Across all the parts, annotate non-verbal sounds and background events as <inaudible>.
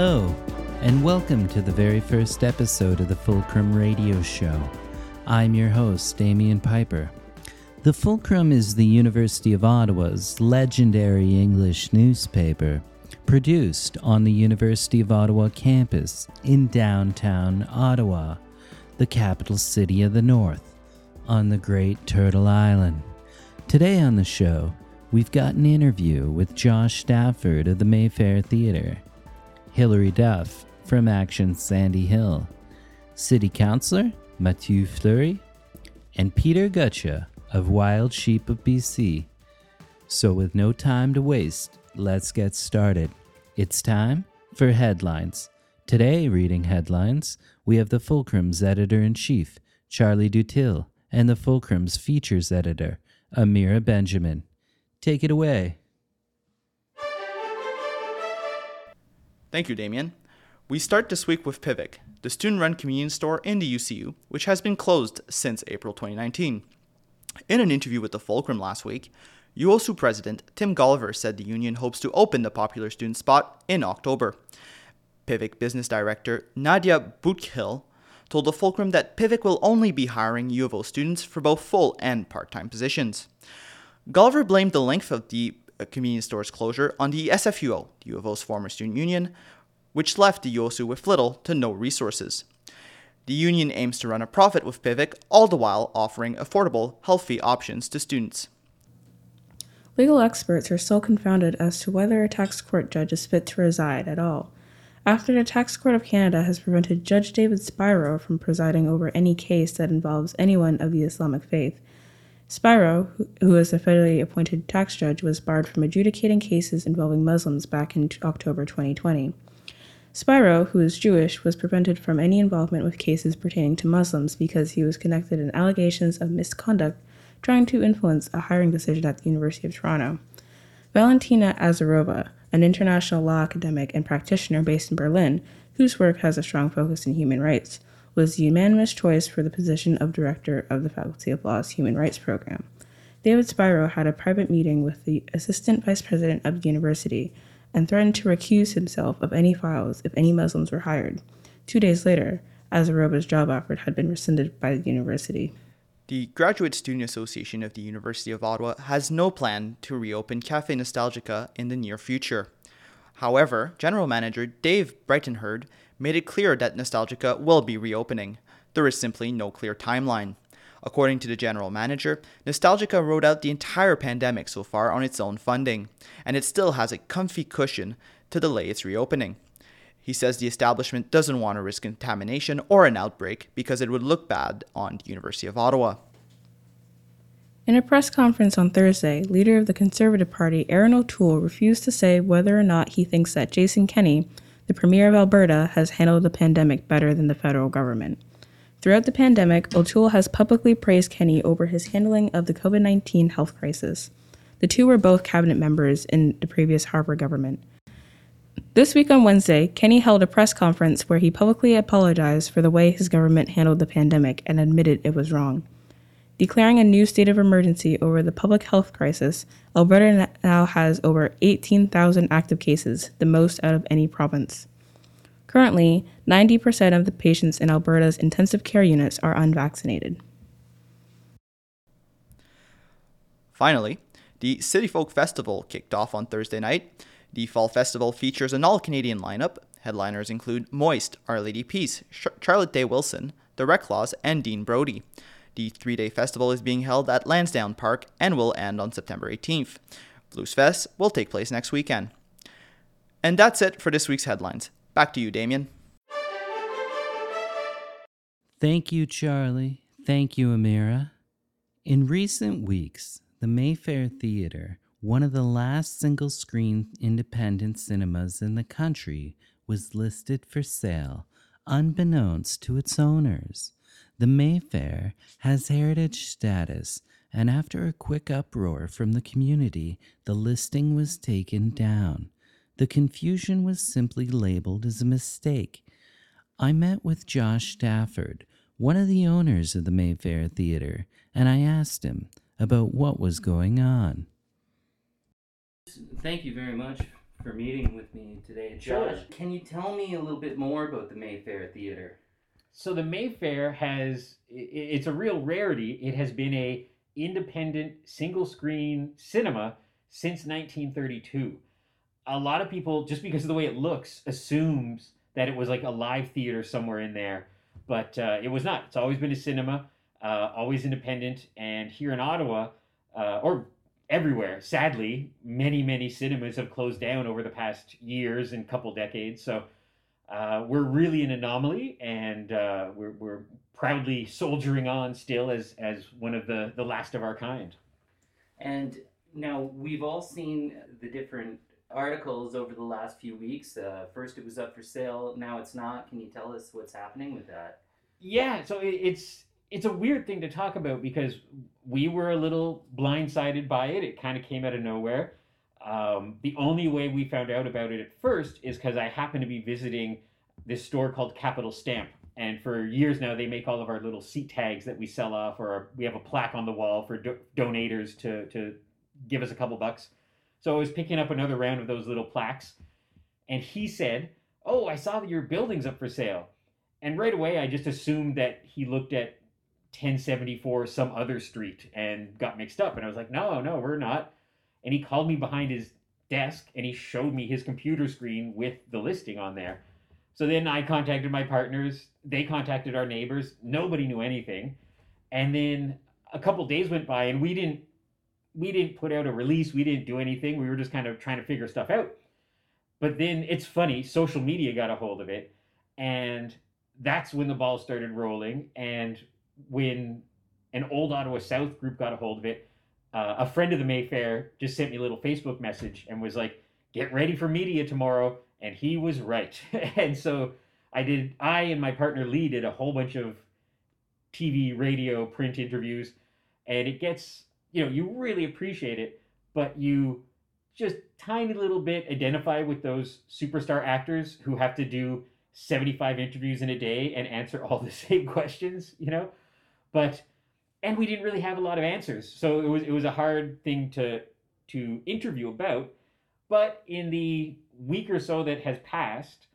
Hello, and welcome to the very first episode of the Fulcrum Radio Show. I'm your host, Damian Piper. The Fulcrum is the University of Ottawa's legendary English newspaper, produced on the University of Ottawa campus in downtown Ottawa, the capital city of the North, on the Great Turtle Island. Today on the show, we've got an interview with Josh Stafford of the Mayfair Theatre, Hillary Duff from Action Sandy Hill, City Councillor Mathieu Fleury, and Peter Gutsche of Wild Sheep of BC. So, with no time to waste, let's get started. It's time for headlines. Today, reading headlines, we have the Fulcrum's editor in chief, Charlie Dutil, and the Fulcrum's features editor, Amira Benjamin. Take it away. Thank you, Damien. We start this week with Pivik, the student run convenience store in the UCU, which has been closed since April 2019. In an interview with the Fulcrum last week, UOSU President Tim Golliver said the union hopes to open the popular student spot in October. Pivik Business Director Nadia Boutkhil told the Fulcrum that Pivik will only be hiring U of O students for both full and part time positions. Golliver blamed the length of the convenience store's closure on the SFUO, the U of O's former student union, which left the UOSU with little to no resources. The union aims to run a profit with Pivik, all the while offering affordable, healthy options to students. Legal experts are still confounded as to whether a tax court judge is fit to reside at all. After the Tax Court of Canada has prevented Judge David Spiro from presiding over any case that involves anyone of the Islamic faith, Spiro, who is a federally appointed tax judge, was barred from adjudicating cases involving Muslims back in October 2020. Spiro, who is Jewish, was prevented from any involvement with cases pertaining to Muslims because he was connected in allegations of misconduct trying to influence a hiring decision at the University of Toronto. Valentina Azarova, an international law academic and practitioner based in Berlin, whose work has a strong focus in human rights, was the unanimous choice for the position of director of the Faculty of Law's Human Rights Program. David Spiro had a private meeting with the assistant vice president of the university and threatened to recuse himself of any files if any Muslims were hired. Two days later, Azarova's job offer had been rescinded by the university. The Graduate Student Association of the University of Ottawa has no plan to reopen Cafe Nostalgica in the near future. However, General Manager Dave Breitenherd made it clear that Nostalgica will be reopening. There is simply no clear timeline. According to the general manager, Nostalgica rode out the entire pandemic so far on its own funding, and it still has a comfy cushion to delay its reopening. He says the establishment doesn't want to risk contamination or an outbreak because it would look bad on the University of Ottawa. In a press conference on Thursday, leader of the Conservative Party, Erin O'Toole, refused to say whether or not he thinks that Jason Kenney, the Premier of Alberta, has handled the pandemic better than the federal government. Throughout the pandemic, O'Toole has publicly praised Kenney over his handling of the COVID 19 health crisis. The two were both cabinet members in the previous Harper government. This week on Wednesday, Kenney held a press conference where he publicly apologized for the way his government handled the pandemic and admitted it was wrong. Declaring a new state of emergency over the public health crisis, Alberta now has over 18,000 active cases, the most out of any province. Currently, 90% of the patients in Alberta's intensive care units are unvaccinated. Finally, the City Folk Festival kicked off on Thursday night. The Fall Festival features an all Canadian lineup. Headliners include Moist, Our Lady Peace, Charlotte Day Wilson, The Reklaws, and Dean Brody. The three day festival is being held at Lansdowne Park and will end on September 18th. Blues Fest will take place next weekend. And that's it for this week's headlines. Back to you, Damien. Thank you, Charlie. Thank you, Amira. In recent weeks, the Mayfair Theatre, one of the last single screen independent cinemas in the country, was listed for sale, unbeknownst to its owners. The Mayfair has heritage status, and after a quick uproar from the community, the listing was taken down. The confusion was simply labeled as a mistake. I met with Josh Stafford, one of the owners of the Mayfair Theatre, and I asked him about what was going on. Thank you very much for meeting with me today, Sure. Josh. Can you tell me a little bit more about the Mayfair Theater? So the Mayfair has it's a real rarity. It has been a independent single screen cinema since 1932. A lot of people just because of the way it looks assumes that it was like a live theater somewhere in there, but uh, it was not. It's always been a cinema, uh, always independent, and here in Ottawa uh, or everywhere, sadly, many many cinemas have closed down over the past years and couple decades. So uh, we're really an anomaly, and uh, we're, we're proudly soldiering on still as, as one of the, the last of our kind. And now we've all seen the different articles over the last few weeks. Uh, first, it was up for sale. Now it's not. Can you tell us what's happening with that? Yeah, so it, it's it's a weird thing to talk about because we were a little blindsided by it. It kind of came out of nowhere. Um, the only way we found out about it at first is because I happened to be visiting this store called Capital Stamp. And for years now, they make all of our little seat tags that we sell off, or we have a plaque on the wall for do- donators to, to give us a couple bucks. So I was picking up another round of those little plaques, and he said, Oh, I saw that your building's up for sale. And right away, I just assumed that he looked at 1074 some other street and got mixed up. And I was like, No, no, we're not and he called me behind his desk and he showed me his computer screen with the listing on there. So then I contacted my partners, they contacted our neighbors, nobody knew anything. And then a couple days went by and we didn't we didn't put out a release, we didn't do anything. We were just kind of trying to figure stuff out. But then it's funny, social media got a hold of it and that's when the ball started rolling and when an old Ottawa South group got a hold of it, uh, a friend of the Mayfair just sent me a little Facebook message and was like, "Get ready for media tomorrow," and he was right. <laughs> and so I did. I and my partner Lee did a whole bunch of TV, radio, print interviews, and it gets you know you really appreciate it, but you just tiny little bit identify with those superstar actors who have to do 75 interviews in a day and answer all <laughs> the same questions, you know? But and we didn't really have a lot of answers. So it was it was a hard thing to to interview about. But in the week or so that has passed,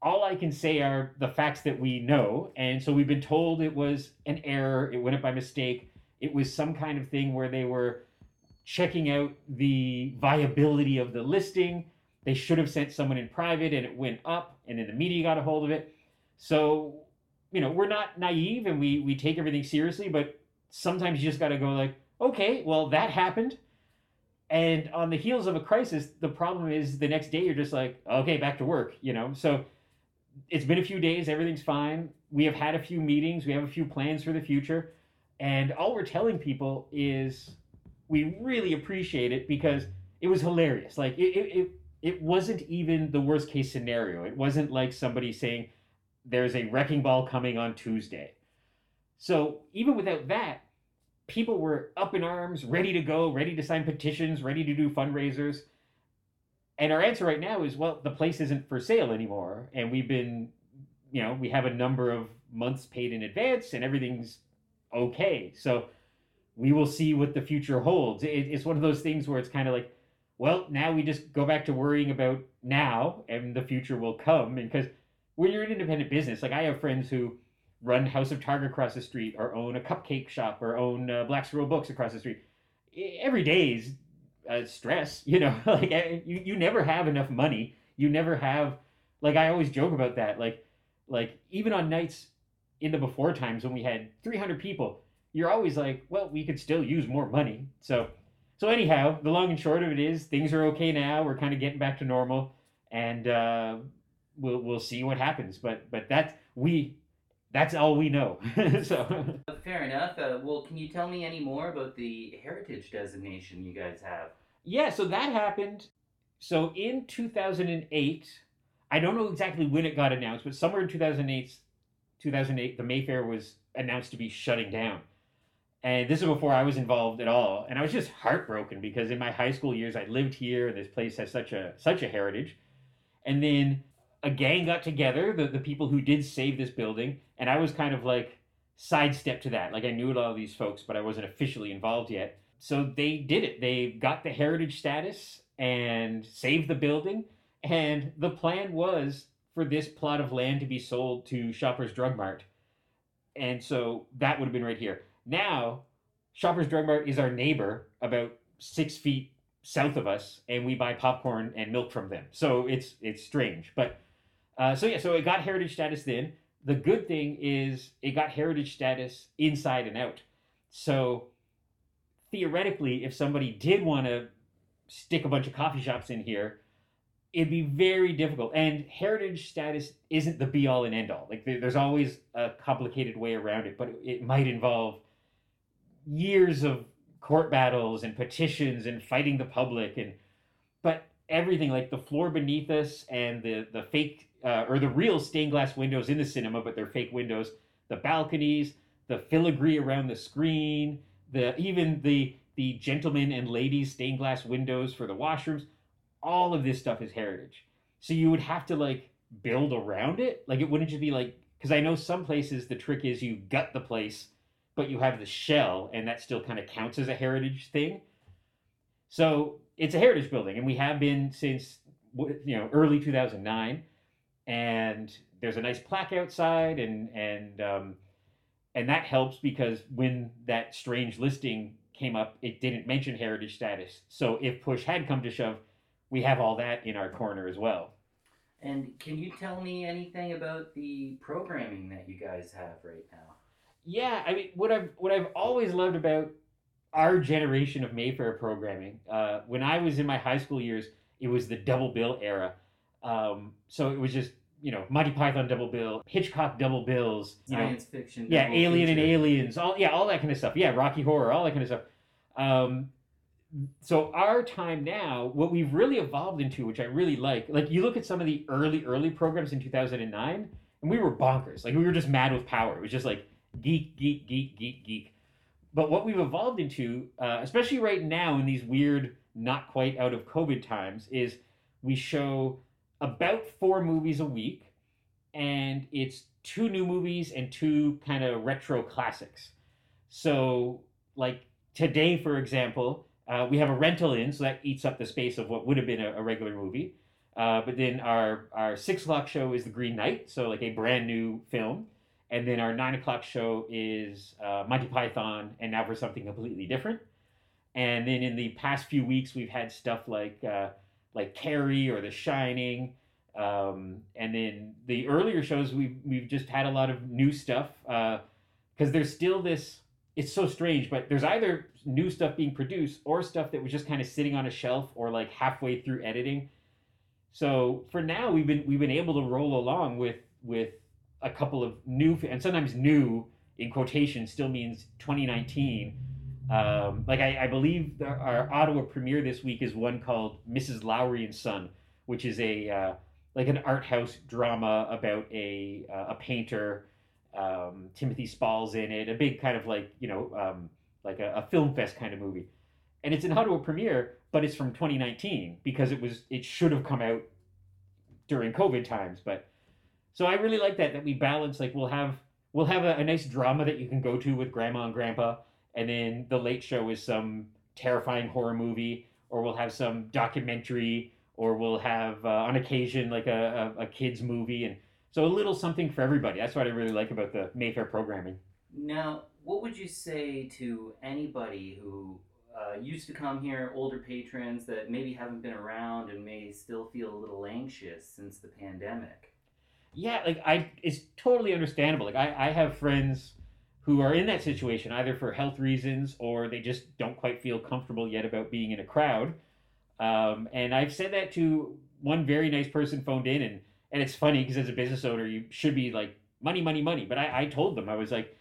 all I can say are the facts that we know. And so we've been told it was an error, it went up by mistake. It was some kind of thing where they were checking out the viability of the listing. They should have sent someone in private and it went up, and then the media got a hold of it. So you know we're not naive and we we take everything seriously but sometimes you just got to go like okay well that happened. And on the heels of a crisis the problem is the next day you're just like okay back to work you know? So it's been a few days everything's fine. We have had a few meetings we have a few plans for the future. And all we're telling people is we really appreciate it because it was hilarious. Like it, it, it, it wasn't even the worst case scenario. It wasn't like somebody saying there's a wrecking ball coming on Tuesday. So even without that, people were up in arms, ready to go, ready to sign petitions, ready to do fundraisers. And our answer right now is well, the place isn't for sale anymore. And we've been, you know, we have a number of months paid in advance and everything's okay. So we will see what the future holds. It, it's one of those things where it's kind of like, well, now we just go back to worrying about now and the future will come. And because when you're an independent business, like I have friends who run House of Targ across the street, or own a cupcake shop, or own uh, Black Squirrel Books across the street. Every day is uh, stress, <laughs> you know. like eh, you, you never have enough money. You never have. Like I always joke about that. Like, like even on nights in the before times when we had 300 people, you're always like, well, we could still use more money. So, so anyhow, the long and short of it is things are okay now. We're kind of getting back to normal, and. Uh, we'll we'll see what happens. But but that's we that's all we know. <laughs> so Fair enough. Uh, well, can you tell me any more about the heritage designation you guys have? yeah, so that happened. So in 2008, I don't know exactly when it got announced, but somewhere in 2008, 2008, the Mayfair was announced to be shutting down. And this is before I was involved at all, and I was just heartbroken because in my high school years I lived here, and this place has such a such a heritage. And then a gang got together, the, the people who did save this building, and I was kind of like sidestepped to that. Like I knew a lot of these folks, but I wasn't officially involved yet. So they did it. They got the heritage status, and saved the building. And the plan was for this plot of land to be sold to Shoppers Drug Mart. And so that would have been right here. Now, Shoppers Drug Mart is our neighbor about six feet south of us, and we buy popcorn and milk from them. So it's it's strange, but uh, so yeah, so it got heritage status then. The good thing is it got heritage status inside and out. So theoretically, if somebody did want to stick a bunch of coffee shops in here, it'd be very difficult. And heritage status isn't the be all and end all. Like there's always a complicated way around it, but it, it might involve years of court battles and petitions and fighting the public and but everything like the floor beneath us and the the fake uh, or the real stained glass windows in the cinema but they're fake windows the balconies the filigree around the screen the even the the gentlemen and ladies stained glass windows for the washrooms all of this stuff is heritage so you would have to like build around it like it wouldn't just be like because i know some places the trick is you gut the place but you have the shell, and that still kind of counts as a heritage thing. So it's a heritage building, and we have been since you know early 2009. And there's a nice plaque outside, and and um, and that helps because when that strange listing came up, it didn't mention heritage status. So if push had come to shove, we have all that in our corner as well. And can you tell me anything about the programming that you guys have right now? yeah, I mean, what I've what I've always loved about our generation of Mayfair programming. Uh, when I was in my high school years, it was the double bill era. Um, so it was just you know Monty Python double bill, Hitchcock double bills, science know, fiction, yeah, Alien feature. and Aliens, all yeah, all that kind of stuff. Yeah, Rocky Horror, all that kind of stuff. Um, so our time now, what we've really evolved into, which I really like, like you look at some of the early early programs in 2009, and we were bonkers. Like we were just mad with power. It was just like geek, geek, geek, geek, geek. But what we've evolved into, uh, especially right now in these weird, not quite out of COVID times, is we show about four movies a week, and it's two new movies and two kind of retro classics. So, like today, for example, uh, we have a rental in, so that eats up the space of what would have been a, a regular movie. Uh, but then our our six o'clock show is The Green Knight, so like a brand new film and then our nine o'clock show is uh, Monty Python, and now for something completely different. And then in the past few weeks, we've had stuff like uh, like Carrie or The Shining, um, and then the earlier shows we've we've just had a lot of new stuff because uh, there's still this. It's so strange, but there's either new stuff being produced or stuff that was just kind of sitting on a shelf or like halfway through editing. So for now, we've been we've been able to roll along with with a couple of new and sometimes new in quotation still means 2019 um, like I, I believe the, our Ottawa premiere this week is one called Mrs. Lowry and Son, which is a uh, like an art house drama about a uh, a painter. Um, Timothy Spall's in it, a big kind of like you know um, like a, a, film fest kind of movie, and it's an Ottawa premiere, but it's from 2019 because it was it should have come out during COVID times, but so I really like that that we balance like we'll have we'll have a, a nice drama that you can go to with grandma and grandpa, and then the late show is some terrifying horror movie, or we'll have some documentary, or we'll have uh, on occasion like a, a, a kids movie, and so a little something for everybody. That's what I really like about the Mayfair programming. Now, what would you say to anybody who uh, used to come here, older patrons that maybe haven't been around and may still feel a little anxious since the pandemic? yeah, like I, it's totally understandable. Like I, I have friends who are in that situation either for health reasons or they just don't quite feel comfortable yet about being in a crowd. Um, and I've said that to one very nice person phoned in, and and it's funny because as a business owner, you should be like money, money, money. But I, I told them I was like,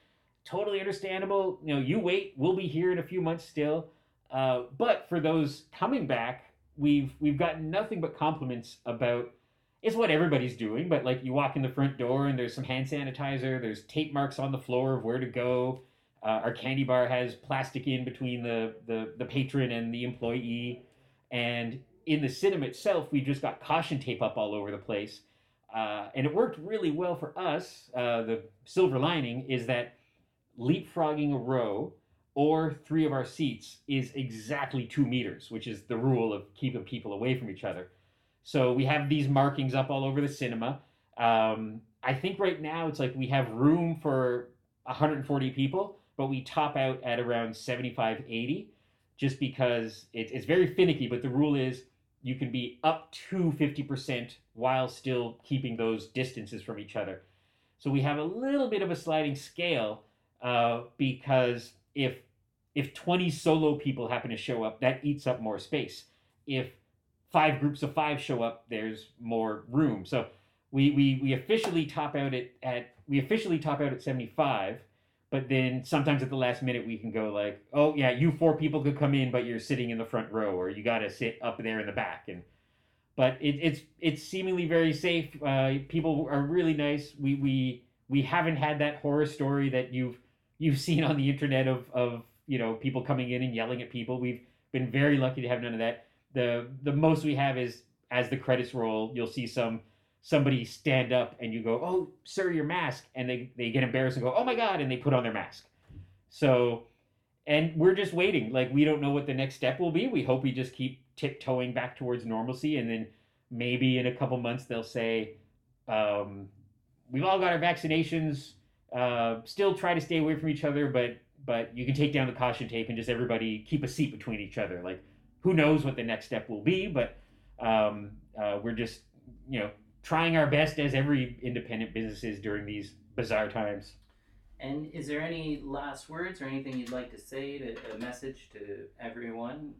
totally understandable. You know, you wait. We'll be here in a few months still. Uh, but for those coming back, we've we've gotten nothing but compliments about it's what everybody's doing, but like you walk in the front door and there's some hand sanitizer, there's tape marks on the floor of where to go. Uh, our candy bar has plastic in between the, the, the patron and the employee. And in the cinema itself, we just got caution tape up all over the place. Uh, and it worked really well for us. Uh, the silver lining is that leapfrogging a row, or three of our seats is exactly two meters, which is the rule of keeping people away from each other. So we have these markings up all over the cinema. Um, I think right now it's like we have room for 140 people, but we top out at around 75, 80, just because it, it's very finicky. But the rule is you can be up to 50% while still keeping those distances from each other. So we have a little bit of a sliding scale uh, because if if 20 solo people happen to show up, that eats up more space. If five groups of five show up, there's more room. So we we, we officially top out at, at we officially top out at 75 but then sometimes at the last minute we can go like oh yeah you four people could come in but you're sitting in the front row or you got to sit up there in the back and but it, it's it's seemingly very safe. Uh, people are really nice. We we we haven't had that horror story that you've you've seen on the internet of of you know people coming in and yelling at people. We've been very lucky to have none of that the the most we have is as the credits roll you'll see some somebody stand up and you go, "Oh, sir, your mask," and they they get embarrassed and go, "Oh my god," and they put on their mask. So, and we're just waiting. Like we don't know what the next step will be. We hope we just keep tiptoeing back towards normalcy, and then maybe in a couple months they'll say, um, "We've all got our vaccinations. Uh, still try to stay away from each other, but but you can take down the caution tape and just everybody keep a seat between each other." Like, who knows what the next step will be, but um, uh, we're just you know trying our best as every independent business is during these bizarre times. And is there any last words or anything you'd like to say to a message to everyone?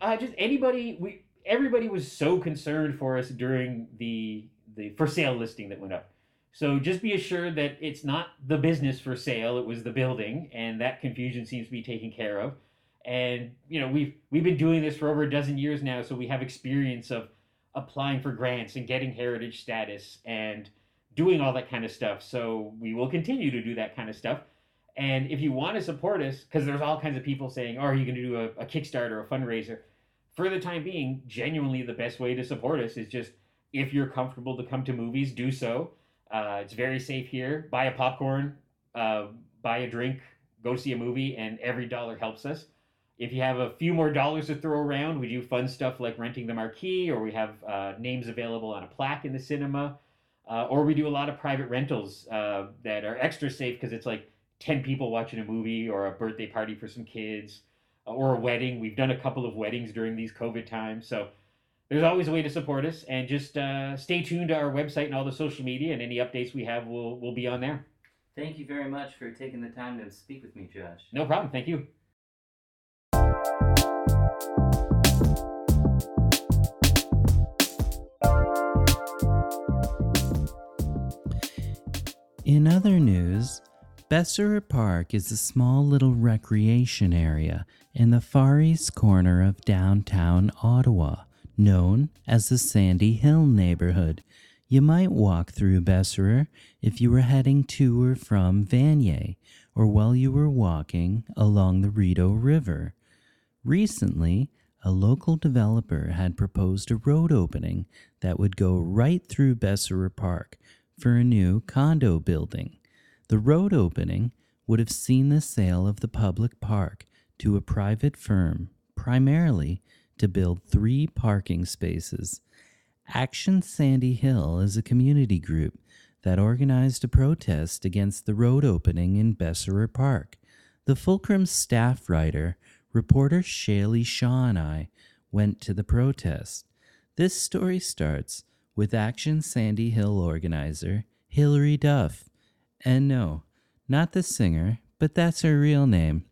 Uh, just anybody. We everybody was so concerned for us during the the for sale listing that went up. So just be assured that it's not the business for sale; it was the building, and that confusion seems to be taken care of. And you know we've we've been doing this for over a dozen years now, so we have experience of applying for grants and getting heritage status and doing all that kind of stuff. So we will continue to do that kind of stuff. And if you want to support us, because there's all kinds of people saying, oh, are you going to do a, a Kickstarter, a fundraiser? For the time being, genuinely the best way to support us is just if you're comfortable to come to movies, do so. Uh, it's very safe here. Buy a popcorn, uh, buy a drink, go see a movie, and every dollar helps us if you have a few more dollars to throw around, we do fun stuff like renting the marquee, or we have uh, names available on a plaque in the cinema, uh, or we do a lot of private rentals uh, that are extra safe because it's like 10 people watching a movie, or a birthday party for some kids, uh, or a wedding. We've done a couple of weddings during these COVID times. So there's always a way to support us, and just uh, stay tuned to our website and all the social media, and any updates we have will, will be on there. Thank you very much for taking the time to speak with me, Josh. No problem. Thank you. In other news, Besserer Park is a small little recreation area in the far east corner of downtown Ottawa, known as the Sandy Hill neighborhood. You might walk through Besserer if you were heading to or from Vanier, or while you were walking along the Rideau River. Recently, a local developer had proposed a road opening that would go right through Besserer Park for a new condo building. The road opening would have seen the sale of the public park to a private firm, primarily to build three parking spaces. Action Sandy Hill is a community group that organized a protest against the road opening in Besserer Park. The Fulcrum staff writer, reporter Shaylee Shaw, and I went to the protest. This story starts with Action Sandy Hill organizer Hillary Duff. And no, not the singer, but that's her real name.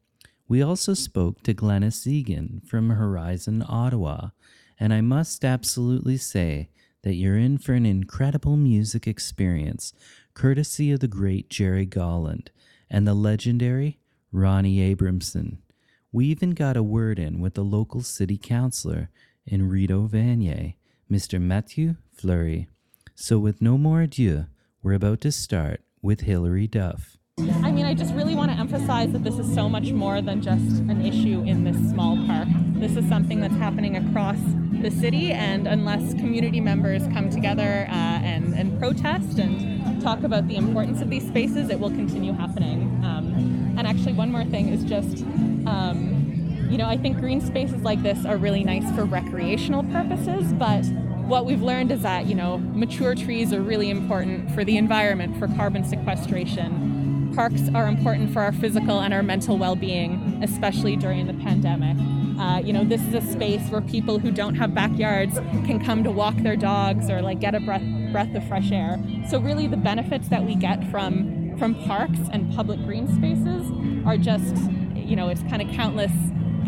We also spoke to Glennis Egan from Horizon Ottawa, and I must absolutely say that you're in for an incredible music experience, courtesy of the great Jerry Golland and the legendary Ronney Abramson. We even got a word in with the local city councillor in Rideau Vanier, Mr. Mathieu Fleury. So, with no more ado, we're about to start with Hillary Duff. I mean, I just really want to emphasize that this is so much more than just an issue in this small park. This is something that's happening across the city, and unless community members come together uh, and, and protest and talk about the importance of these spaces, it will continue happening. Um, and actually, one more thing is just, um, you know, I think green spaces like this are really nice for recreational purposes, but what we've learned is that, you know, mature trees are really important for the environment, for carbon sequestration. Parks are important for our physical and our mental well being, especially during the pandemic. Uh, you know, this is a space where people who don't have backyards can come to walk their dogs or like get a breath breath of fresh air. So really, the benefits that we get from from parks and public green spaces are just, you know, it's kind of countless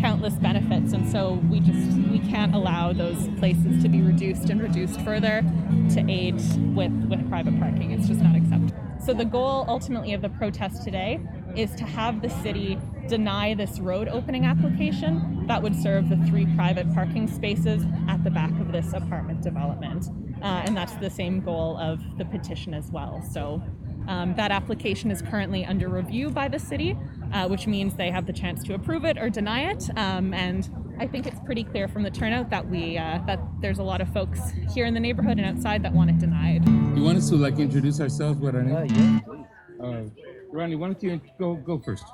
countless benefits and so we just we can't allow those places to be reduced and reduced further to aid with with private parking it's just not acceptable so the goal ultimately of the protest today is to have the city deny this road opening application that would serve the three private parking spaces at the back of this apartment development. Uh, and that's the same goal of the petition as well. So um, that application is currently under review by the city, uh, which means they have the chance to approve it or deny it. Um, and I think it's pretty clear from the turnout that we uh, that there's a lot of folks here in the neighborhood and outside that want it denied. You want us to like introduce ourselves? What our name? Uh, yeah, please. Uh, Ronney, why don't you go go first?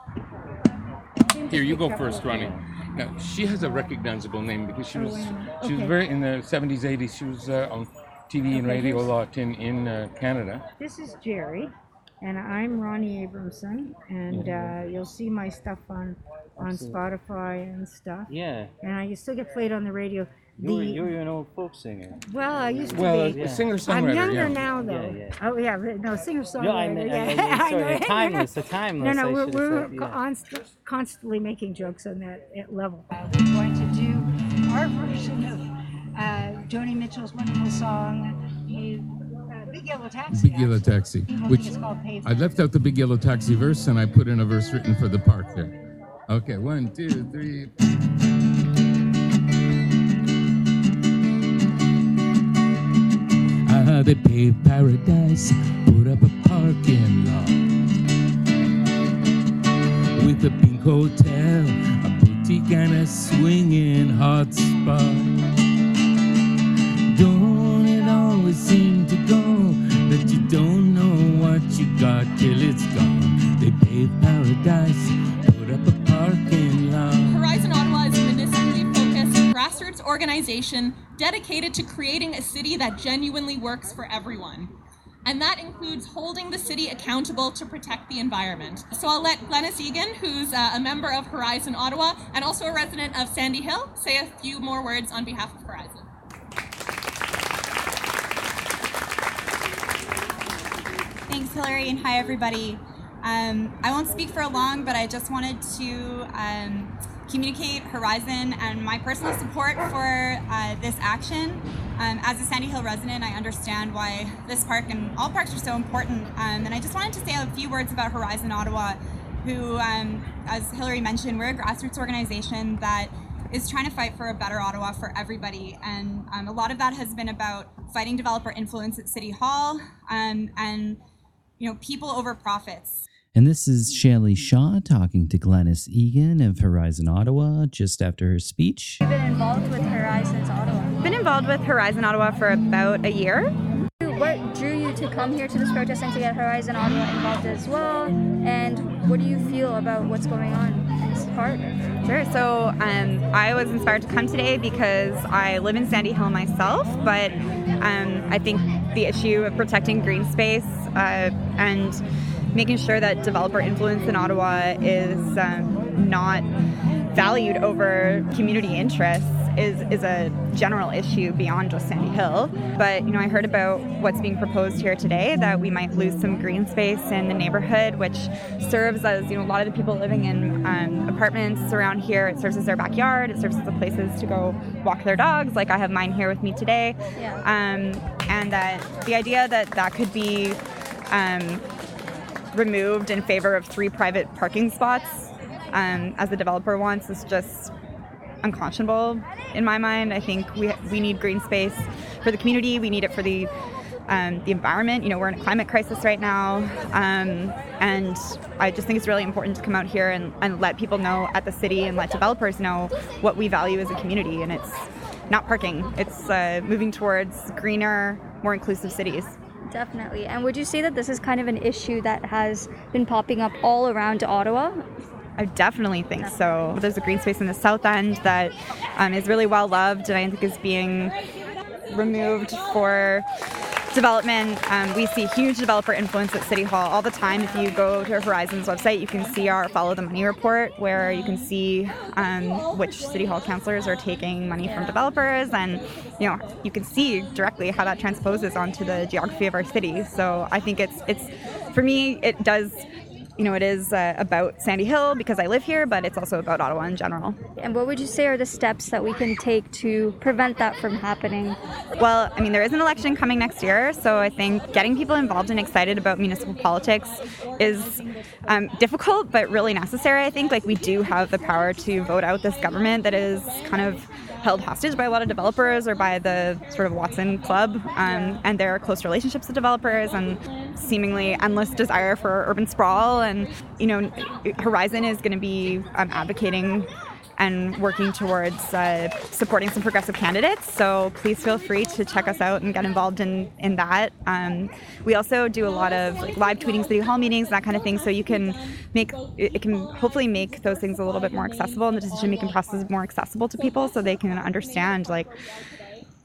Here, you go first, Ronney. Now, she has a recognizable name because she was she was very in the 70s, 80s. She was uh, on TV and radio a lot in in uh, Canada. This is Jerry, and I'm Ronney Abramson, and uh, you'll see my stuff on on Spotify and stuff. Yeah, And I still get played on the radio. you're, you were an old folk singer. well, I used to Well, be. a Yeah. singer I'm songwriter. younger yeah. now, though. yeah. Oh yeah, but no singer songwriter. No, I meant, I yeah. meant, <laughs> I sorry, know. a timeless, a No, timeless. no, I we're, should have we're said, yeah. const- constantly making jokes on that uh, level. We're going to do our version of uh, Joni Mitchell's wonderful song, uh, Big Yellow Taxi. Big Yellow actually. Taxi, People which it's called Pavement. I left out the Big Yellow Taxi verse and I put in a verse written for the park there. Okay, one, two, three. Ah, they paved paradise, put up a parking lot with a pink hotel, a boutique, and a swinging hot spot. Don't it always seem to go that you don't know what you got till it's gone? They paved paradise, put up a parking lot. Horizon Ottawa is a municipally focused grassroots organization dedicated to creating a city that genuinely works for everyone. And that includes holding the city accountable to protect the environment. So I'll let Glennis Egan, who's uh, a member of Horizon Ottawa and also a resident of Sandy Hill, say a few more words on behalf of Horizon. Thanks, Hillary, and hi, everybody. Um, I won't speak for long, but I just wanted to um, communicate Horizon and my personal support for uh, this action. Um, as a Sandy Hill resident, I understand why this park and all parks are so important. Um, and I just wanted to say a few words about Horizon Ottawa, who, um, as Hillary mentioned, we're a grassroots organization that is trying to fight for a better Ottawa for everybody. And um, a lot of that has been about fighting developer influence at City Hall and you know people over profits. And this is Shelly Shaw talking to Glennis Egan of Horizon Ottawa just after her speech. been involved with Horizons Ottawa. Been involved with Horizon Ottawa for about a year. What drew you to come here to this protest and to get Horizon Ottawa involved as well? And what do you feel about what's going on park? Sure. So um, I was inspired to come today because I live in Sandy Hill myself, but um, I think the issue of protecting green space uh, and making sure that developer influence in Ottawa is um, not valued over community interests is, is a general issue beyond just Sandy Hill. But you know, I heard about what's being proposed here today that we might lose some green space in the neighborhood, which serves as you know a lot of the people living in um, apartments around here. It serves as their backyard. It serves as the places to go walk their dogs. Like I have mine here with me today. Yeah. Um, and that the idea that that could be um, removed in favor of three private parking spots, um, as the developer wants, is just unconscionable in my mind. I think we we need green space for the community. We need it for the um, the environment. You know, we're in a climate crisis right now, um, and I just think it's really important to come out here and, and let people know at the city and let developers know what we value as a community. And it's not parking. It's uh, moving towards greener, more inclusive cities. Definitely. And would you say that this is kind of an issue that has been popping up all around Ottawa? I definitely think so. There's a green space in the south end that um, is really well loved and I think is being removed for development. Um, we see huge developer influence at City Hall all the time. If you go to Horizon's website, you can see our Follow the Money report where you can see um, which City Hall councillors are taking money from developers, and you know you can see directly how that transposes onto the geography of our city. So I think it's it's for me it does you know, it is uh, about Sandy Hill because I live here, but it's also about Ottawa in general. And what would you say are the steps that we can take to prevent that from happening? Well, I mean, there is an election coming next year, so I think getting people involved and excited about municipal politics is um, difficult, but really necessary. I think like we do have the power to vote out this government that is kind of held hostage by a lot of developers or by the sort of Watson Club um, and their close relationships with developers and seemingly endless desire for urban sprawl. And, you know, Horizon is going to be um, advocating and working towards uh, supporting some progressive candidates. So please feel free to check us out and get involved in, in that. Um, we also do a lot of like live tweeting city hall meetings, that kind of thing. So you can make it can hopefully make those things a little bit more accessible and the decision making process more accessible to people so they can understand like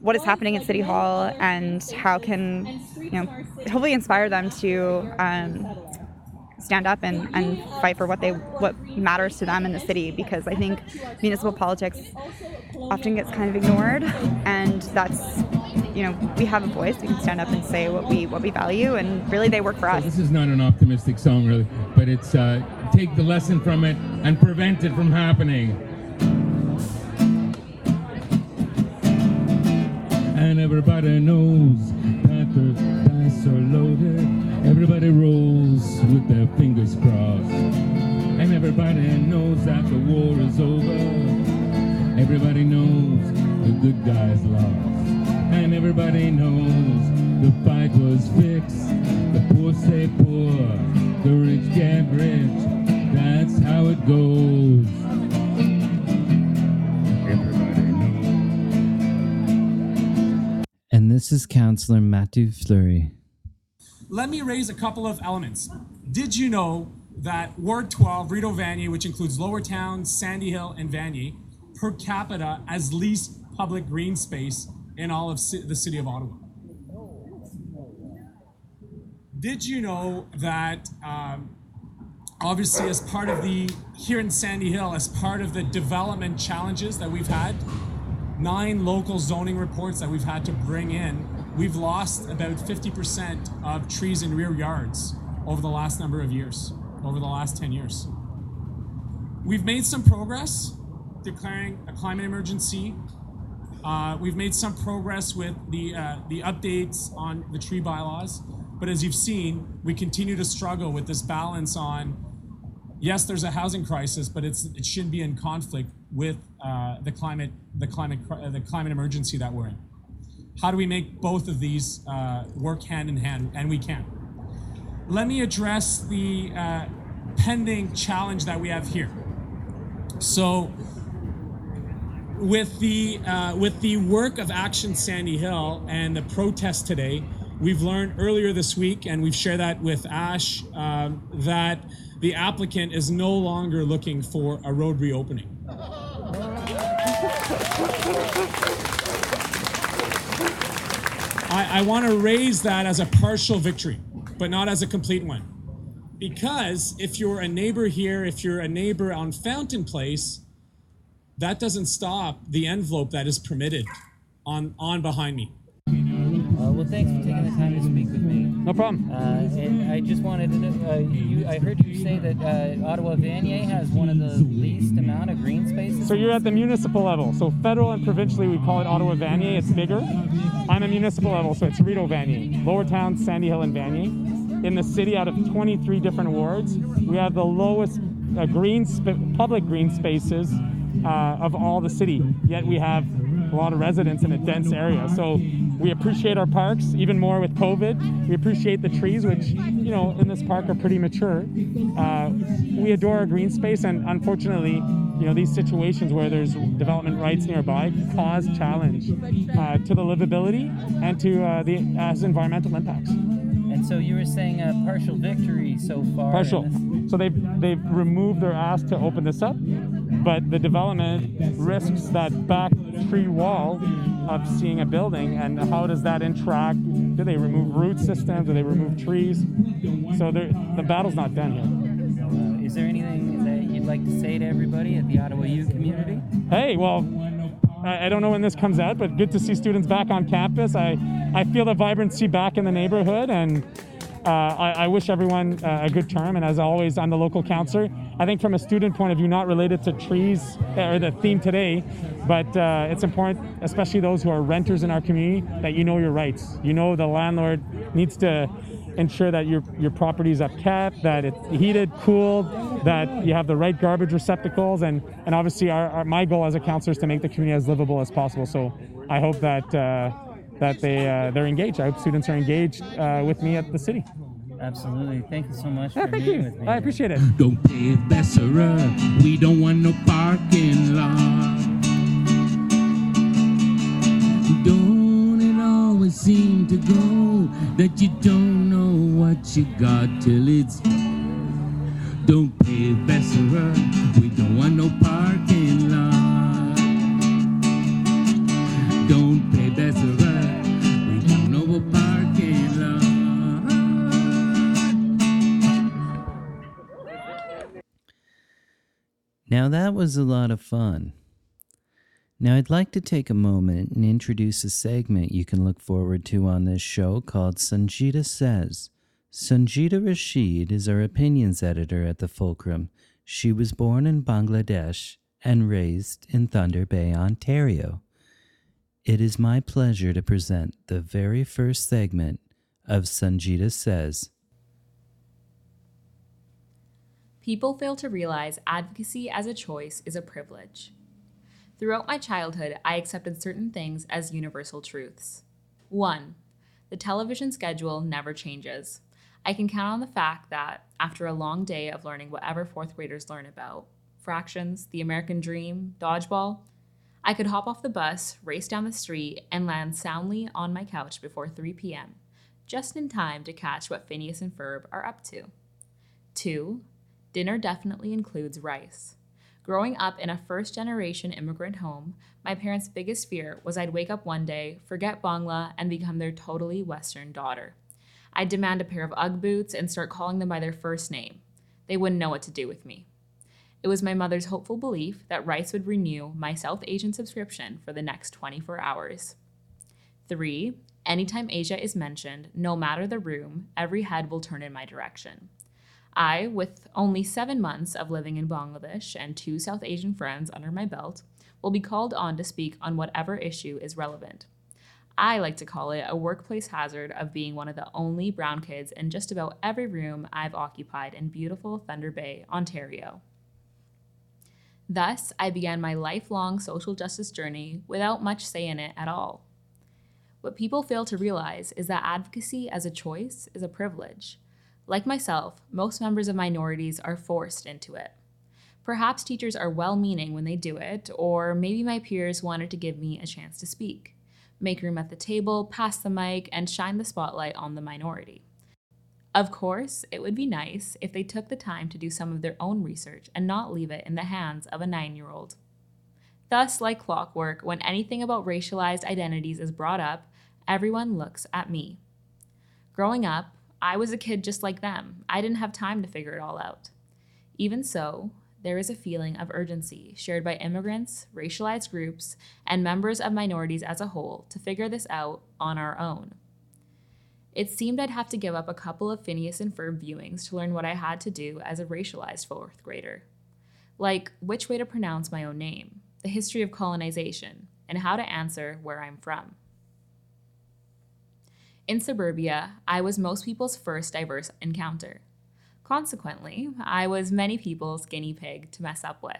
what is happening at City Hall and how can you know hopefully inspire them to um, stand up and, and fight for what they what matters to them in the city because I think municipal politics often gets kind of ignored and that's you know we have a voice. We can stand up and say what we what we value and really they work for us. this is not an optimistic song really but it's uh, take the lesson from it and prevent it from happening. And everybody knows that the dice are loaded Everybody rolls with their fingers crossed. And everybody knows that the war is over. Everybody knows the good guys lost. And everybody knows the fight was fixed. The poor stay poor, the rich get rich. That's how it goes. And this is Councillor Mathieu Fleury let me raise a couple of elements. Did you know that Ward 12, Rideau Vanier, which includes Lower Town, Sandy Hill, and Vanier, per capita as least public green space in all of the city of Ottawa? Did you know that um, obviously as part of the here in Sandy Hill, as part of the development challenges that we've had, nine local zoning reports that we've had to bring in we've lost about 50% of trees in rear yards over the last number of years, over the last 10 years. We've made some progress declaring a climate emergency. Uh, we've made some progress with the, uh, the updates on the tree bylaws. But as you've seen, we continue to struggle with this balance on yes, there's a housing crisis, but it's, it shouldn't be in conflict with uh, the climate, the climate, the climate emergency that we're in. How do we make both of these uh, work hand in hand? And we can. Let me address the uh, pending challenge that we have here. So, with the uh, with the work of Action Sandy Hill and the protest today, we've learned earlier this week, and we've shared that with Ash, um, that the applicant is no longer looking for a road reopening. <laughs> I, I want to raise that as a partial victory, but not as a complete one. Because if you're a neighbor here, if you're a neighbor on Fountain Place, that doesn't stop the envelope that is permitted on, on behind me. Uh, well, thanks for taking the time to speak with me. No problem. Uh, and I just wanted to know, uh, you, I heard you say that uh, Ottawa Vanier has one of the least amount of green spaces. So you're at the municipal level. So federal and provincially, we call it Ottawa Vanier. It's bigger. I'm a municipal level, so it's Rideau Vanier, Lower Town, Sandy Hill, and Vanier. In the city, out of 23 different wards, we have the lowest uh, green public green spaces uh, of all the city. Yet we have a lot of residents in a dense area. So we appreciate our parks even more with COVID. We appreciate the trees, which, you know, in this park are pretty mature. Uh, we adore our green space, and unfortunately, you know, these situations where there's development rights nearby cause challenge uh, to the livability and to uh, the as environmental impacts. And so you were saying a partial victory so far. Partial. So they've they've removed their ask to open this up, but the development risks that back tree wall of seeing a building, and how does that interact? Do they remove root systems? Do they remove trees? So the battle's not done here. Uh, is there anything that you'd like to say to everybody at the Ottawa U community? Hey, well, I, I don't know when this comes out, but good to see students back on campus. I, I feel the vibrancy back in the neighborhood, and uh, I, I wish everyone uh, a good term. And as always, I'm the local councillor. I think from a student point of view, not related to trees or the theme today, but uh, it's important, especially those who are renters in our community, that you know your rights. You know the landlord needs to ensure that your your property is upkept, that it's heated, cooled, that you have the right garbage receptacles, and and obviously our, our my goal as a councillor is to make the community as livable as possible. So I hope that uh, that they uh, they're engaged. I hope students are engaged uh, with me at the city. Absolutely. Thank you so much Yeah, for thank meeting you. with me. I appreciate it. Don't pay Besserer. We don't want no parking lot. Don't it always seem to go that you don't know what you got till it's don't pay Besserer. We don't want no parking that was a lot of fun. Now I'd like to take a moment and introduce a segment you can look forward to on this show called Sanjita Says. Sanjita Rashid is our opinions editor at the Fulcrum. She was born in Bangladesh and raised in Thunder Bay, Ontario. It is my pleasure to present the very first segment of Sanjita Says. People fail to realize advocacy as a choice is a privilege. Throughout my childhood, I accepted certain things as universal truths. 1. The television schedule never changes. I can count on the fact that, after a long day of learning whatever fourth graders learn about fractions, the American dream, dodgeball I could hop off the bus, race down the street, and land soundly on my couch before 3 p.m., just in time to catch what Phineas and Ferb are up to. 2. Dinner definitely includes rice. Growing up in a first generation immigrant home, my parents' biggest fear was I'd wake up one day, forget Bangla, and become their totally Western daughter. I'd demand a pair of Ugg boots and start calling them by their first name. They wouldn't know what to do with me. It was my mother's hopeful belief that rice would renew my South Asian subscription for the next 24 hours. 3. Anytime Asia is mentioned, no matter the room, every head will turn in my direction. I, with only seven months of living in Bangladesh and two South Asian friends under my belt, will be called on to speak on whatever issue is relevant. I like to call it a workplace hazard of being one of the only brown kids in just about every room I've occupied in beautiful Thunder Bay, Ontario. Thus, I began my lifelong social justice journey without much say in it at all. What people fail to realize is that advocacy as a choice is a privilege. Like myself, most members of minorities are forced into it. Perhaps teachers are well meaning when they do it, or maybe my peers wanted to give me a chance to speak. Make room at the table, pass the mic, and shine the spotlight on the minority. Of course, it would be nice if they took the time to do some of their own research and not leave it in the hands of a nine year old. Thus, like clockwork, when anything about racialized identities is brought up, everyone looks at me. Growing up, I was a kid just like them. I didn't have time to figure it all out. Even so, there is a feeling of urgency shared by immigrants, racialized groups, and members of minorities as a whole to figure this out on our own. It seemed I'd have to give up a couple of Phineas and Ferb viewings to learn what I had to do as a racialized fourth grader. Like which way to pronounce my own name, the history of colonization, and how to answer where I'm from. In suburbia, I was most people's first diverse encounter. Consequently, I was many people's guinea pig to mess up with.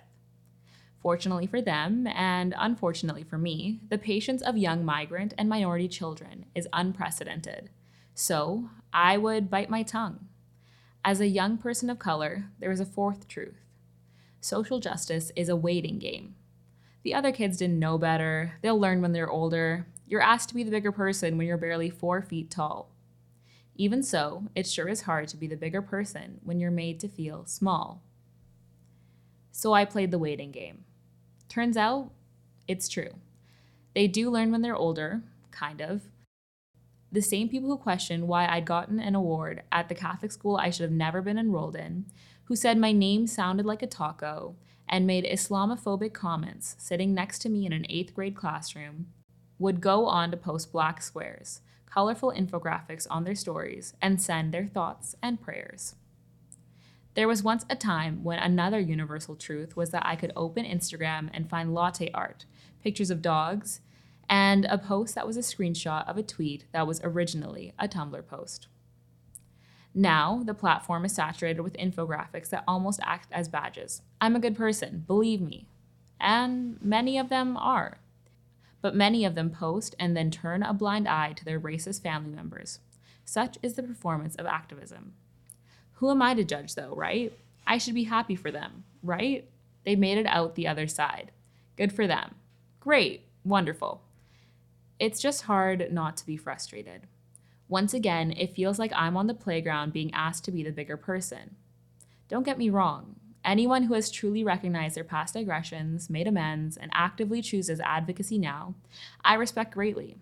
Fortunately for them, and unfortunately for me, the patience of young migrant and minority children is unprecedented. So, I would bite my tongue. As a young person of color, there is a fourth truth social justice is a waiting game. The other kids didn't know better, they'll learn when they're older. You're asked to be the bigger person when you're barely four feet tall. Even so, it sure is hard to be the bigger person when you're made to feel small. So I played the waiting game. Turns out, it's true. They do learn when they're older, kind of. The same people who questioned why I'd gotten an award at the Catholic school I should have never been enrolled in, who said my name sounded like a taco, and made Islamophobic comments sitting next to me in an eighth grade classroom, would go on to post black squares, colorful infographics on their stories, and send their thoughts and prayers. There was once a time when another universal truth was that I could open Instagram and find latte art, pictures of dogs, and a post that was a screenshot of a tweet that was originally a Tumblr post. Now, the platform is saturated with infographics that almost act as badges. I'm a good person, believe me. And many of them are. But many of them post and then turn a blind eye to their racist family members. Such is the performance of activism. Who am I to judge, though, right? I should be happy for them, right? They made it out the other side. Good for them. Great, wonderful. It's just hard not to be frustrated. Once again, it feels like I'm on the playground being asked to be the bigger person. Don't get me wrong, anyone who has truly recognized their past aggressions, made amends, and actively chooses advocacy now, I respect greatly.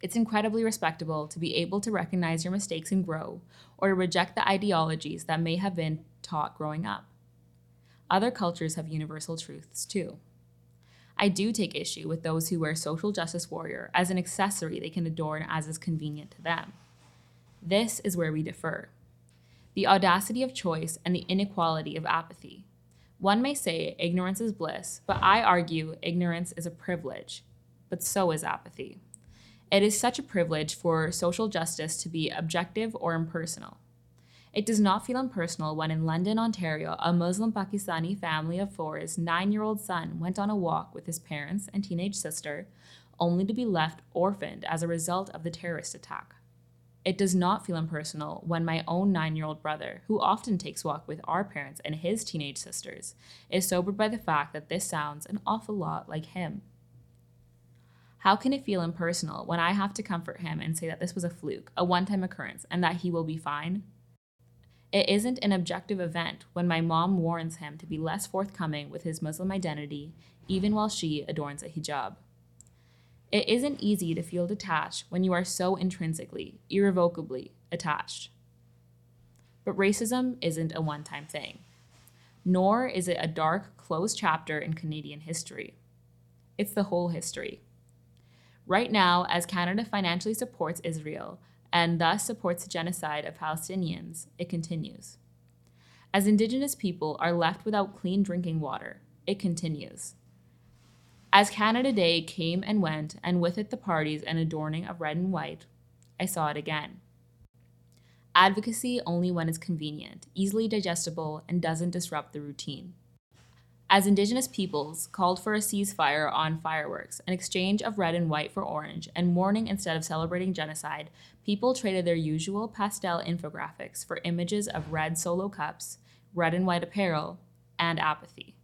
It's incredibly respectable to be able to recognize your mistakes and grow, or to reject the ideologies that may have been taught growing up. Other cultures have universal truths too. I do take issue with those who wear social justice warrior as an accessory they can adorn as is convenient to them. This is where we differ. The audacity of choice and the inequality of apathy. One may say ignorance is bliss, but I argue ignorance is a privilege, but so is apathy. It is such a privilege for social justice to be objective or impersonal. It does not feel impersonal when in London, Ontario, a Muslim Pakistani family of four, four's nine year old son went on a walk with his parents and teenage sister, only to be left orphaned as a result of the terrorist attack. It does not feel impersonal when my own nine year old brother, who often takes walk with our parents and his teenage sisters, is sobered by the fact that this sounds an awful lot like him. How can it feel impersonal when I have to comfort him and say that this was a fluke, a one time occurrence, and that he will be fine? It isn't an objective event when my mom warns him to be less forthcoming with his Muslim identity, even while she adorns a hijab. It isn't easy to feel detached when you are so intrinsically, irrevocably attached. But racism isn't a one time thing, nor is it a dark, closed chapter in Canadian history. It's the whole history. Right now, as Canada financially supports Israel, and thus supports the genocide of Palestinians, it continues. As Indigenous people are left without clean drinking water, it continues. As Canada Day came and went, and with it the parties and adorning of red and white, I saw it again. Advocacy only when it's convenient, easily digestible, and doesn't disrupt the routine as Indigenous peoples called for a ceasefire on fireworks, an exchange of red and white for orange, and mourning instead of celebrating genocide, people traded their usual pastel infographics for images of red solo cups, red and white apparel, and apathy.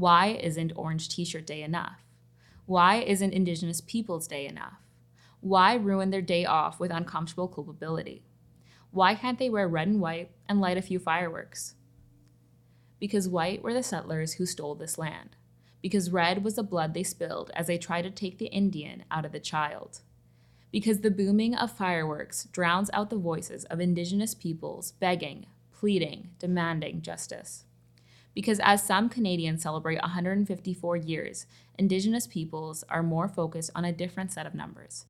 Why isn't Orange T shirt day enough? Why isn't Indigenous Peoples Day enough? Why ruin their day off with uncomfortable culpability? Why can't they wear red and white and light a few fireworks? because white were the settlers who stole this land, because red was the blood they spilled as they tried to take the Indian out of the child, because the booming of fireworks drowns out the voices of Indigenous peoples begging, pleading, demanding justice. Because as some Canadians celebrate 154 years, Indigenous peoples are more focused on a different set of numbers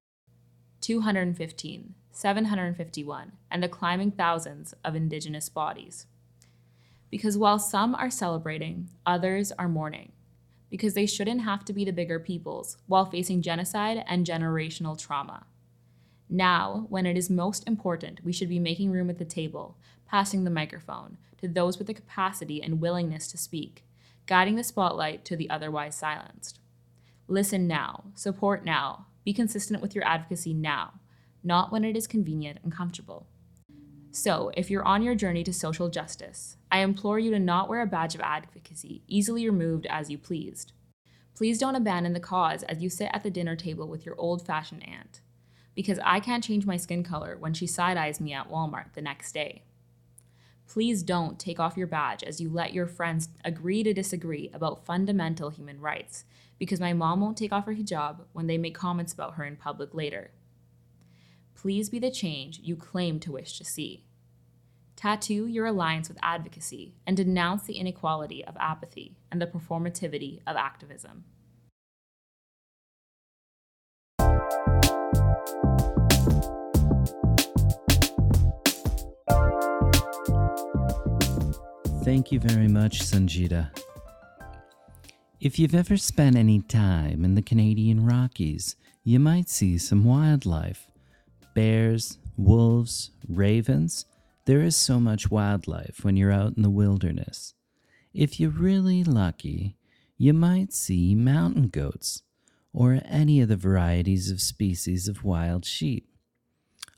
215, 751, and the climbing thousands of Indigenous bodies. Because while some are celebrating, others are mourning. Because they shouldn't have to be the bigger peoples while facing genocide and generational trauma. Now, when it is most important, we should be making room at the table, passing the microphone to those with the capacity and willingness to speak, guiding the spotlight to the otherwise silenced. Listen now, support now, be consistent with your advocacy now, not when it is convenient and comfortable. So, if you're on your journey to social justice, I implore you to not wear a badge of advocacy, easily removed as you pleased. Please don't abandon the cause as you sit at the dinner table with your old fashioned aunt. because I can't change my skin color when she side eyes me at Walmart the next day. Please don't take off your badge as you let your friends agree to disagree about fundamental human rights because my mom won't take off her hijab when they make comments about her in public later. Please be the change you claim to wish to see. Tattoo your alliance with advocacy and denounce the inequality of apathy and the performativity of activism. Thank you very much, Sanjita. If you've ever spent any time in the Canadian Rockies, you might see some wildlife bears, wolves, ravens. There is so much wildlife when you're out in the wilderness. If you're really lucky, you might see mountain goats or any of the varieties of species of wild sheep.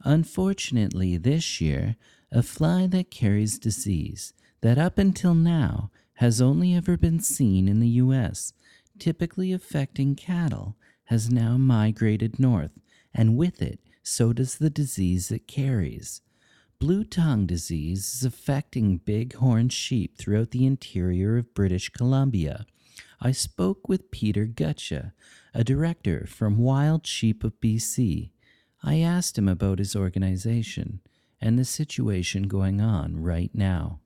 Unfortunately, this year, a fly that carries disease that up until now has only ever been seen in the U.S., typically affecting cattle, has now migrated north, and with it, so does the disease it carries. Blue tongue disease is affecting bighorn sheep throughout the interior of British Columbia. I spoke with Peter Gutsche, a director from Wild Sheep of BC. I asked him about his organization and the situation going on right now.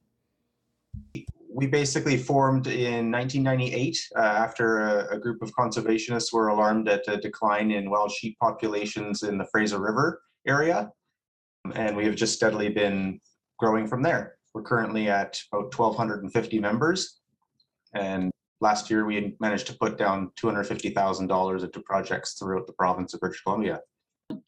We basically formed in 1998 uh, after a, a, group of conservationists were alarmed at a decline in wild sheep populations in the Fraser River area. And we have just steadily been growing from there. We're currently at about 1,250 members. And last year we managed to put down $250,000 into projects throughout the province of British Columbia.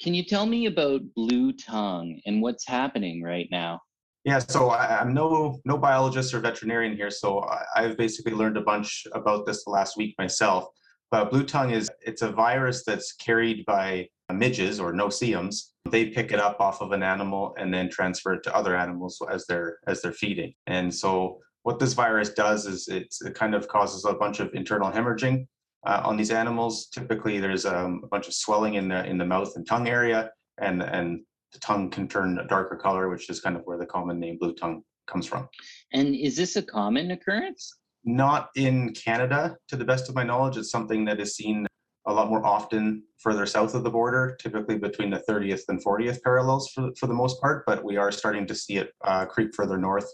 Can you tell me about Blue Tongue and what's happening right now? Yeah, so I, am no no biologist or veterinarian here, so I, have basically learned a bunch about this the last week myself. But blue tongue is it's a virus that's carried by midges or no-see-ums. They pick it up off of an animal and then transfer it to other animals as they're as they're feeding. And so what this virus does is it kind of causes a bunch of internal hemorrhaging uh, on these animals. Typically, there's um, a bunch of swelling in the in the mouth and tongue area, and and the tongue can turn a darker color, which is kind of where the common name blue tongue comes from. And is this a common occurrence? Not in Canada, to the best of my knowledge. It's something that is seen a lot more often further south of the border, typically between the 30th and 40th parallels for, for the most part, but we are starting to see it uh, creep further north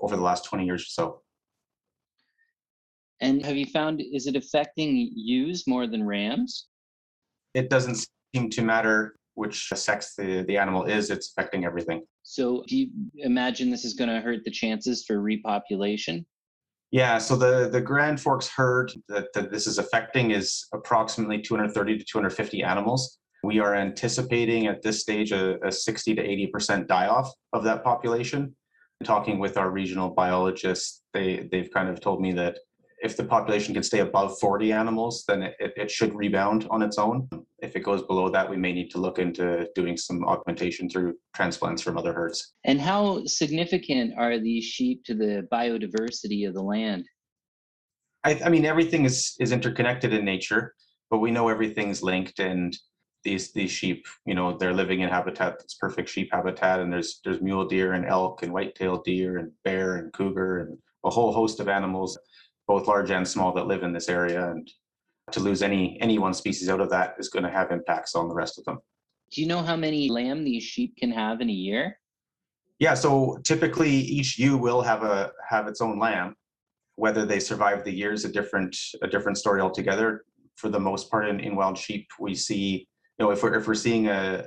over the last 20 years or so. And have you found, is it affecting ewes more than rams? It doesn't seem to matter which sex the, the animal is, it's affecting everything. So, do you imagine this is going to hurt the chances for repopulation? Yeah, so the, the Grand Forks herd that, that this is affecting is approximately 230 to 250 animals. We are anticipating at this stage a, a 60 to 80% die off of that population. Talking with our regional biologists, they, they've kind of told me that if the population can stay above 40 animals, then it, it should rebound on its own. If it goes below that, we may need to look into doing some augmentation through transplants from other herds. And how significant are these sheep to the biodiversity of the land? I, I mean, everything is, is interconnected in nature, but we know everything's linked and these these sheep, you know, they're living in habitat that's perfect sheep habitat, and there's there's mule deer and elk and white-tailed deer and bear and cougar and a whole host of animals both large and small that live in this area and to lose any any one species out of that is going to have impacts on the rest of them. Do you know how many lamb these sheep can have in a year? Yeah so typically each ewe will have a have its own lamb. Whether they survive the year is a different a different story altogether. For the most part in, in wild sheep we see you know if we're if we're seeing a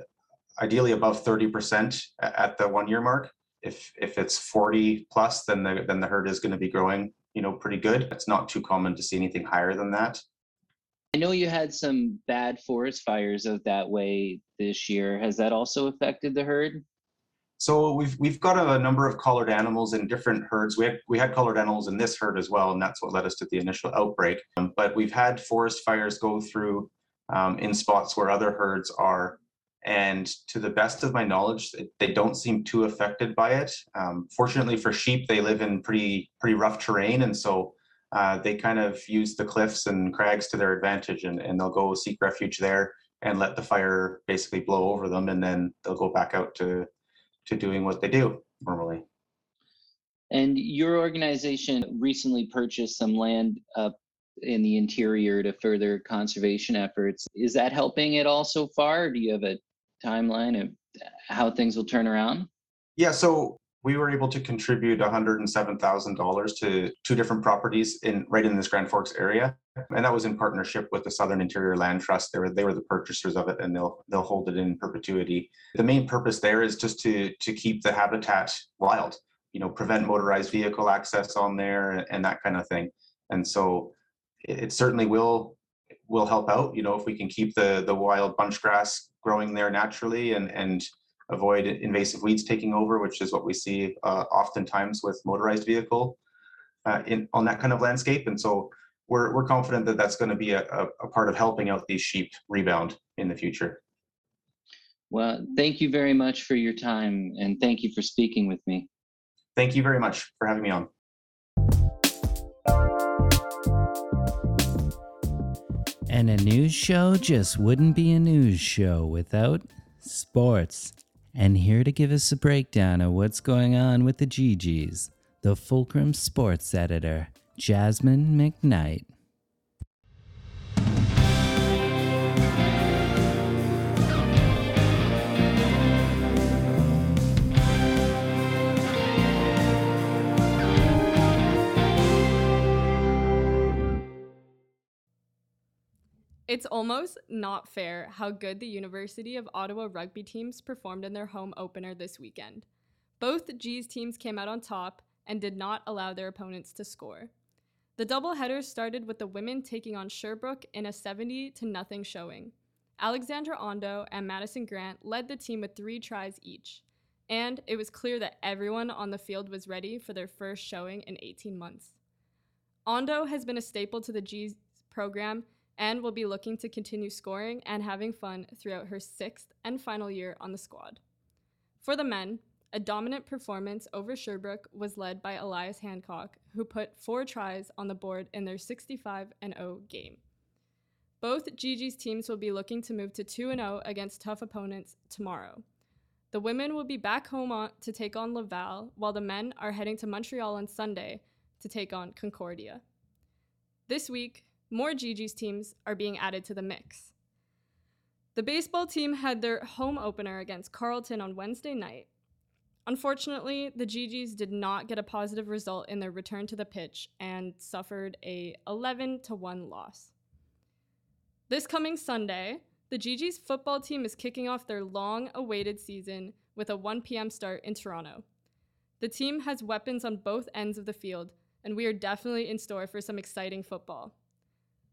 ideally above 30% at the one year mark if if it's 40 plus then the then the herd is going to be growing you know, pretty good. It's not too common to see anything higher than that. I know you had some bad forest fires out that way this year. Has that also affected the herd? So we've we've got a, number of collared animals in different herds. We had we had collared animals in this herd as well, and that's what led us to the initial outbreak. Um, but we've had forest fires go through um, in spots where other herds are and to the best of my knowledge, they don't seem too affected by it. Um, fortunately for sheep, they live in pretty pretty rough terrain, and so uh, they kind of use the cliffs and crags to their advantage, and, and they'll go seek refuge there. and let the fire basically blow over them, and then they'll go back out to to doing what they do normally. And your organization recently purchased some land up in the interior to further conservation efforts. Is that helping at all so far? do you have a timeline of uh, how things will turn around? Yeah, so we were able to contribute $107,000 to two different properties in right in this Grand Forks area, and that was in partnership with the Southern Interior Land Trust. They were they were the purchasers of it, and they'll they'll hold it in perpetuity. The main purpose there is just to to keep the habitat wild, you know, prevent motorized vehicle access on there and that kind of thing. And so it, it certainly will will help out. You know, if we can keep the the wild bunch grass growing there naturally and and avoid invasive weeds taking over, which is what we see uh, oftentimes with motorized vehicle uh, in on that kind of landscape. And so we're we're confident that that's going to be a, a, a part of helping out these sheep rebound in the future. Well, thank you very much for your time, and thank you for speaking with me. Thank you very much for having me on. And a news show just wouldn't be a news show without sports. And here to give us a breakdown of what's going on with the Gee-Gees, the Fulcrum Sports Editor, Jasmine McKnight. It's almost not fair how good the University of Ottawa rugby teams performed in their home opener this weekend. Both G's teams came out on top and did not allow their opponents to score. The doubleheader started with the women taking on Sherbrooke in a 70 to nothing showing. Alexandra Ondo and Madison Grant led the team with three tries each, and it was clear that everyone on the field was ready for their first showing in 18 months. Ondo has been a staple to the G's program and will be looking to continue scoring and having fun throughout her sixth and final year on the squad. For the men, a dominant performance over Sherbrooke was led by Elias Hancock, who put four tries on the board in their 65 0 game. Both GG's teams will be looking to move to 2 0 against tough opponents tomorrow. The women will be back home on, to take on Laval, while the men are heading to Montreal on Sunday to take on Concordia. This week, more GG's teams are being added to the mix. The baseball team had their home opener against Carleton on Wednesday night. Unfortunately, the Gee-Gees did not get a positive result in their return to the pitch and suffered a 11 to 1 loss. This coming Sunday, the GG's football team is kicking off their long awaited season with a 1 p.m. start in Toronto. The team has weapons on both ends of the field, and we are definitely in store for some exciting football.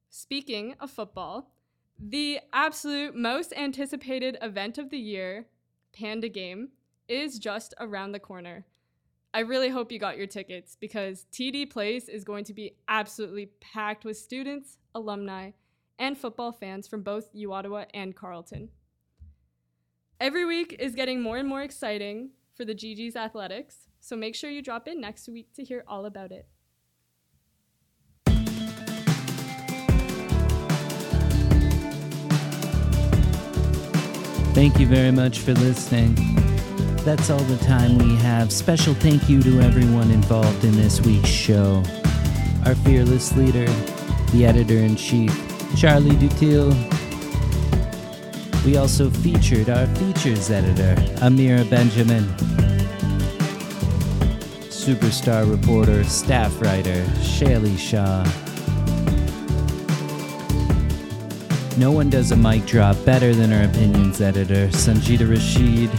Speaking of football, the absolute most anticipated event of the year, Panda Game, is just around the corner. I really hope you got your tickets because TD Place is going to be absolutely packed with students, alumni, and football fans from both Uottawa and Carleton. Every week is getting more and more exciting for the GG's athletics, so make sure you drop in next week to hear all about it. Thank you very much for listening. That's all the time we have. Special thank you to everyone involved in this week's show. Our fearless leader, the editor in chief, Charlie Dutil. We also featured our features editor, Amira Benjamin. Superstar reporter, staff writer, Shaylee Shaw. No one does a mic drop better than our opinions editor, Sanjita Rashid.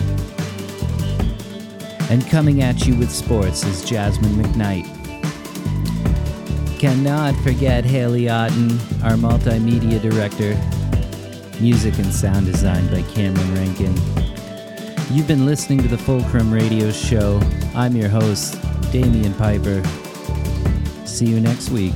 And coming at you with sports is Jasmine McKnight. Cannot forget Haley Otten, our multimedia director. Music and sound design by Cameron Rankin. You've been listening to the Fulcrum Radio Show. I'm your host, Damian Piper. See you next week.